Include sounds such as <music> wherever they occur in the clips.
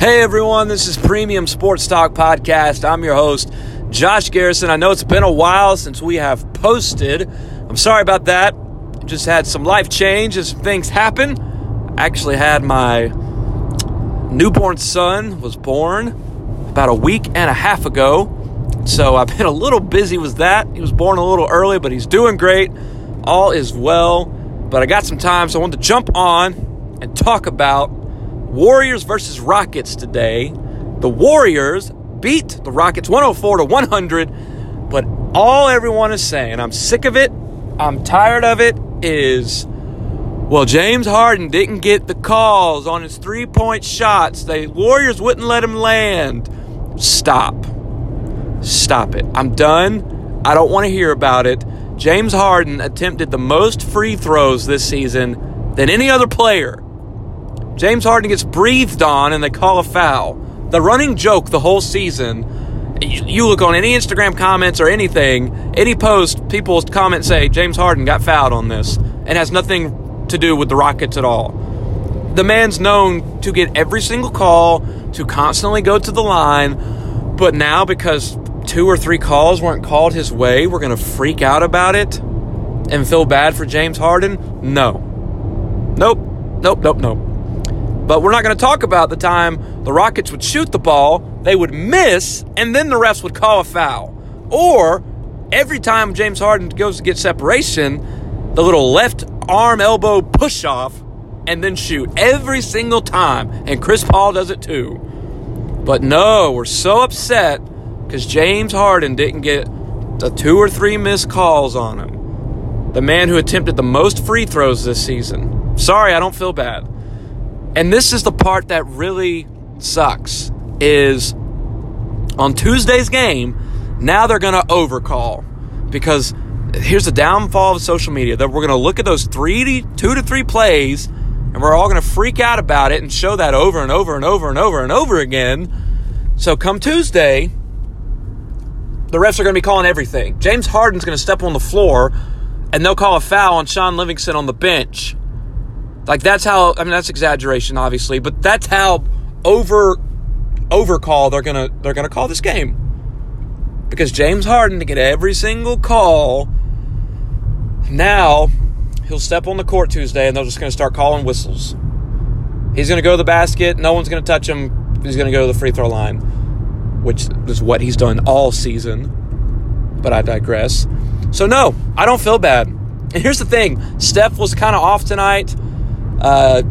Hey everyone, this is Premium Sports Talk Podcast. I'm your host, Josh Garrison. I know it's been a while since we have posted. I'm sorry about that. Just had some life change as things happen. I actually had my newborn son was born about a week and a half ago. So I've been a little busy with that. He was born a little early, but he's doing great. All is well. But I got some time, so I wanted to jump on and talk about Warriors versus Rockets today. The Warriors beat the Rockets 104 to 100, but all everyone is saying, I'm sick of it, I'm tired of it, is well, James Harden didn't get the calls on his three point shots. The Warriors wouldn't let him land. Stop. Stop it. I'm done. I don't want to hear about it. James Harden attempted the most free throws this season than any other player. James Harden gets breathed on and they call a foul. The running joke the whole season. You look on any Instagram comments or anything, any post, people's comments say James Harden got fouled on this and has nothing to do with the Rockets at all. The man's known to get every single call, to constantly go to the line, but now because two or three calls weren't called his way, we're going to freak out about it and feel bad for James Harden? No. Nope. Nope, nope, nope. But we're not going to talk about the time the Rockets would shoot the ball, they would miss, and then the refs would call a foul. Or every time James Harden goes to get separation, the little left arm elbow push off and then shoot every single time. And Chris Paul does it too. But no, we're so upset because James Harden didn't get the two or three missed calls on him. The man who attempted the most free throws this season. Sorry, I don't feel bad. And this is the part that really sucks is on Tuesday's game, now they're going to overcall because here's the downfall of social media that we're going to look at those three two to three plays and we're all going to freak out about it and show that over and over and over and over and over again. So come Tuesday, the refs are going to be calling everything. James Harden's going to step on the floor and they'll call a foul on Shaun Livingston on the bench like that's how I mean that's exaggeration obviously, but that's how over overcall they're gonna they're gonna call this game. Because James Harden to get every single call now he'll step on the court Tuesday and they're just gonna start calling whistles. He's gonna go to the basket, no one's gonna touch him, he's gonna go to the free throw line, which is what he's done all season. But I digress. So no, I don't feel bad. And here's the thing Steph was kind of off tonight. Uh,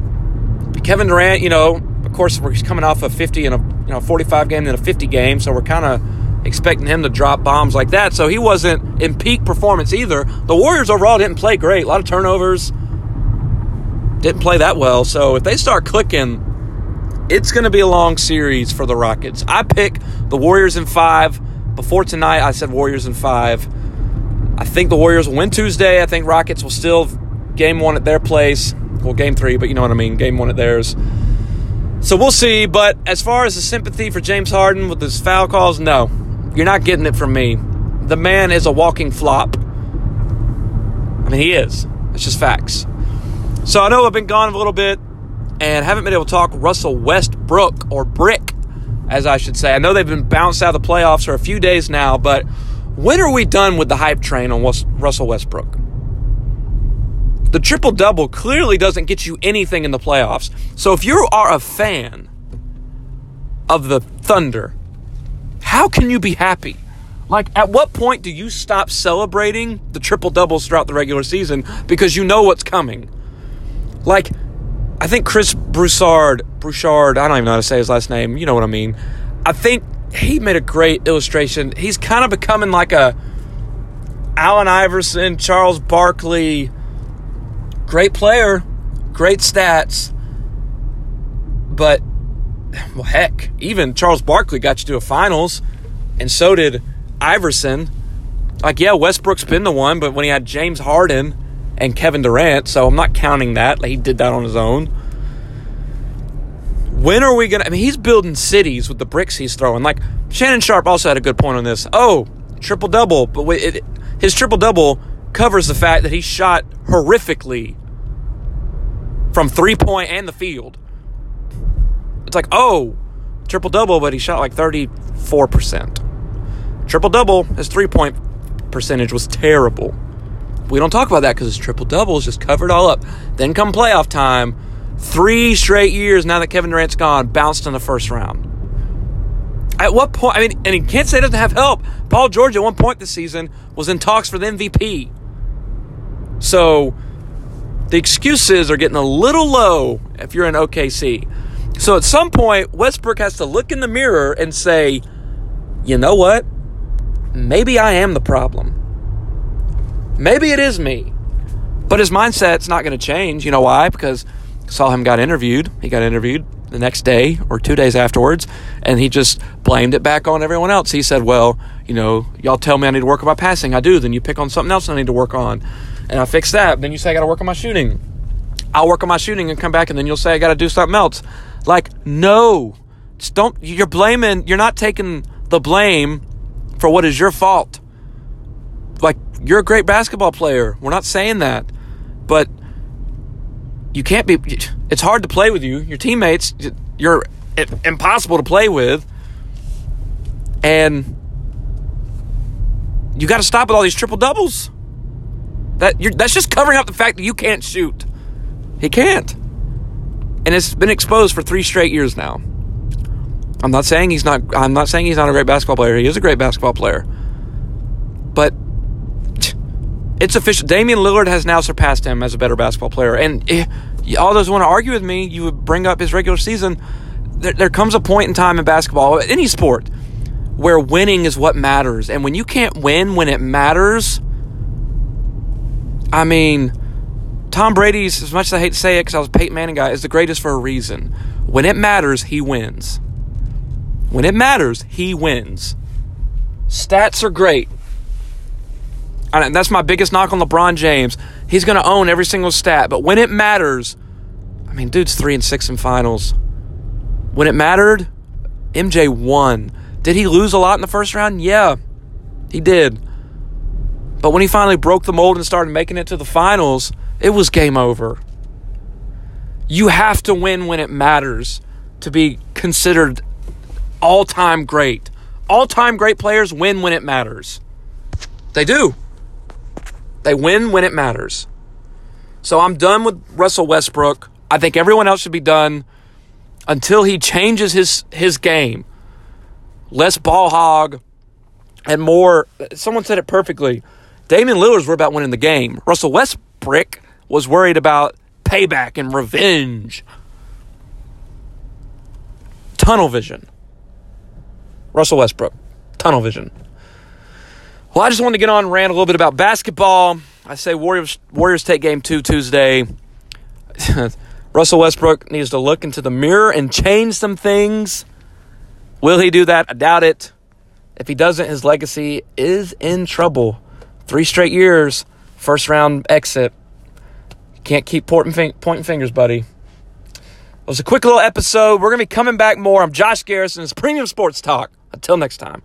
Kevin Durant, you know, of course, we're coming off a 50 and a you know 45 game and a 50 game, so we're kind of expecting him to drop bombs like that. So he wasn't in peak performance either. The Warriors overall didn't play great. A lot of turnovers. Didn't play that well. So if they start clicking, it's going to be a long series for the Rockets. I pick the Warriors in five. Before tonight, I said Warriors in five. I think the Warriors will win Tuesday. I think Rockets will still game one at their place well, game three, but you know what I mean. Game one at theirs. So we'll see. But as far as the sympathy for James Harden with his foul calls, no, you're not getting it from me. The man is a walking flop. I mean, he is. It's just facts. So I know I've been gone a little bit and haven't been able to talk Russell Westbrook or Brick, as I should say. I know they've been bounced out of the playoffs for a few days now, but when are we done with the hype train on Russell Westbrook? The triple double clearly doesn't get you anything in the playoffs. So if you are a fan of the Thunder, how can you be happy? Like, at what point do you stop celebrating the triple doubles throughout the regular season because you know what's coming? Like, I think Chris Broussard, Broussard, I don't even know how to say his last name. You know what I mean. I think he made a great illustration. He's kind of becoming like a Allen Iverson, Charles Barkley, Great player, great stats, but well, heck, even Charles Barkley got you to a finals, and so did Iverson. Like, yeah, Westbrook's been the one, but when he had James Harden and Kevin Durant, so I'm not counting that. Like, he did that on his own. When are we gonna? I mean, he's building cities with the bricks he's throwing. Like Shannon Sharpe also had a good point on this. Oh, triple double, but it, his triple double covers the fact that he shot horrifically from three point and the field. It's like, oh, triple double, but he shot like 34%. Triple double, his three point percentage was terrible. We don't talk about that because his triple doubles just covered all up. Then come playoff time, three straight years now that Kevin Durant's gone, bounced in the first round. At what point? I mean, and he can't say he doesn't have help. Paul George at one point this season was in talks for the MVP. So the excuses are getting a little low if you're in OKC. So at some point, Westbrook has to look in the mirror and say, you know what? Maybe I am the problem. Maybe it is me. But his mindset's not going to change. You know why? Because saw him got interviewed. He got interviewed the next day or two days afterwards, and he just blamed it back on everyone else. He said, Well, you know, y'all tell me I need to work on my passing. I do. Then you pick on something else I need to work on and I fix that. Then you say I got to work on my shooting. I'll work on my shooting and come back, and then you'll say I got to do something else. Like, no, Just don't. You're blaming. You're not taking the blame for what is your fault. Like, you're a great basketball player. We're not saying that, but you can't be. It's hard to play with you. Your teammates, you're impossible to play with, and you got to stop with all these triple doubles. That that's just covering up the fact that you can't shoot. He can't. And it's been exposed for 3 straight years now. I'm not saying he's not I'm not saying he's not a great basketball player. He is a great basketball player. But <tsk> it's official. Damian Lillard has now surpassed him as a better basketball player. And eh, all those who want to argue with me, you would bring up his regular season. There, there comes a point in time in basketball, any sport, where winning is what matters. And when you can't win when it matters, I mean, Tom Brady's, as much as I hate to say it because I was a Peyton Manning guy, is the greatest for a reason. When it matters, he wins. When it matters, he wins. Stats are great. And that's my biggest knock on LeBron James. He's going to own every single stat, but when it matters, I mean, dude's three and six in finals. When it mattered, MJ won. Did he lose a lot in the first round? Yeah, he did. But when he finally broke the mold and started making it to the finals, it was game over. You have to win when it matters to be considered all time great. All time great players win when it matters. They do. They win when it matters. So I'm done with Russell Westbrook. I think everyone else should be done until he changes his his game. Less ball hog and more someone said it perfectly Damian Lillard's worried about winning the game. Russell Westbrook was worried about payback and revenge. Tunnel vision. Russell Westbrook. Tunnel vision. Well, I just wanted to get on and rant a little bit about basketball. I say Warriors Warriors take game two Tuesday. <laughs> Russell Westbrook needs to look into the mirror and change some things. Will he do that? I doubt it. If he doesn't, his legacy is in trouble. Three straight years, first round exit. Can't keep pointing, fingers, buddy. It was a quick little episode. We're going to be coming back more. I'm Josh Garrison. It's Premium Sports Talk. Until next time.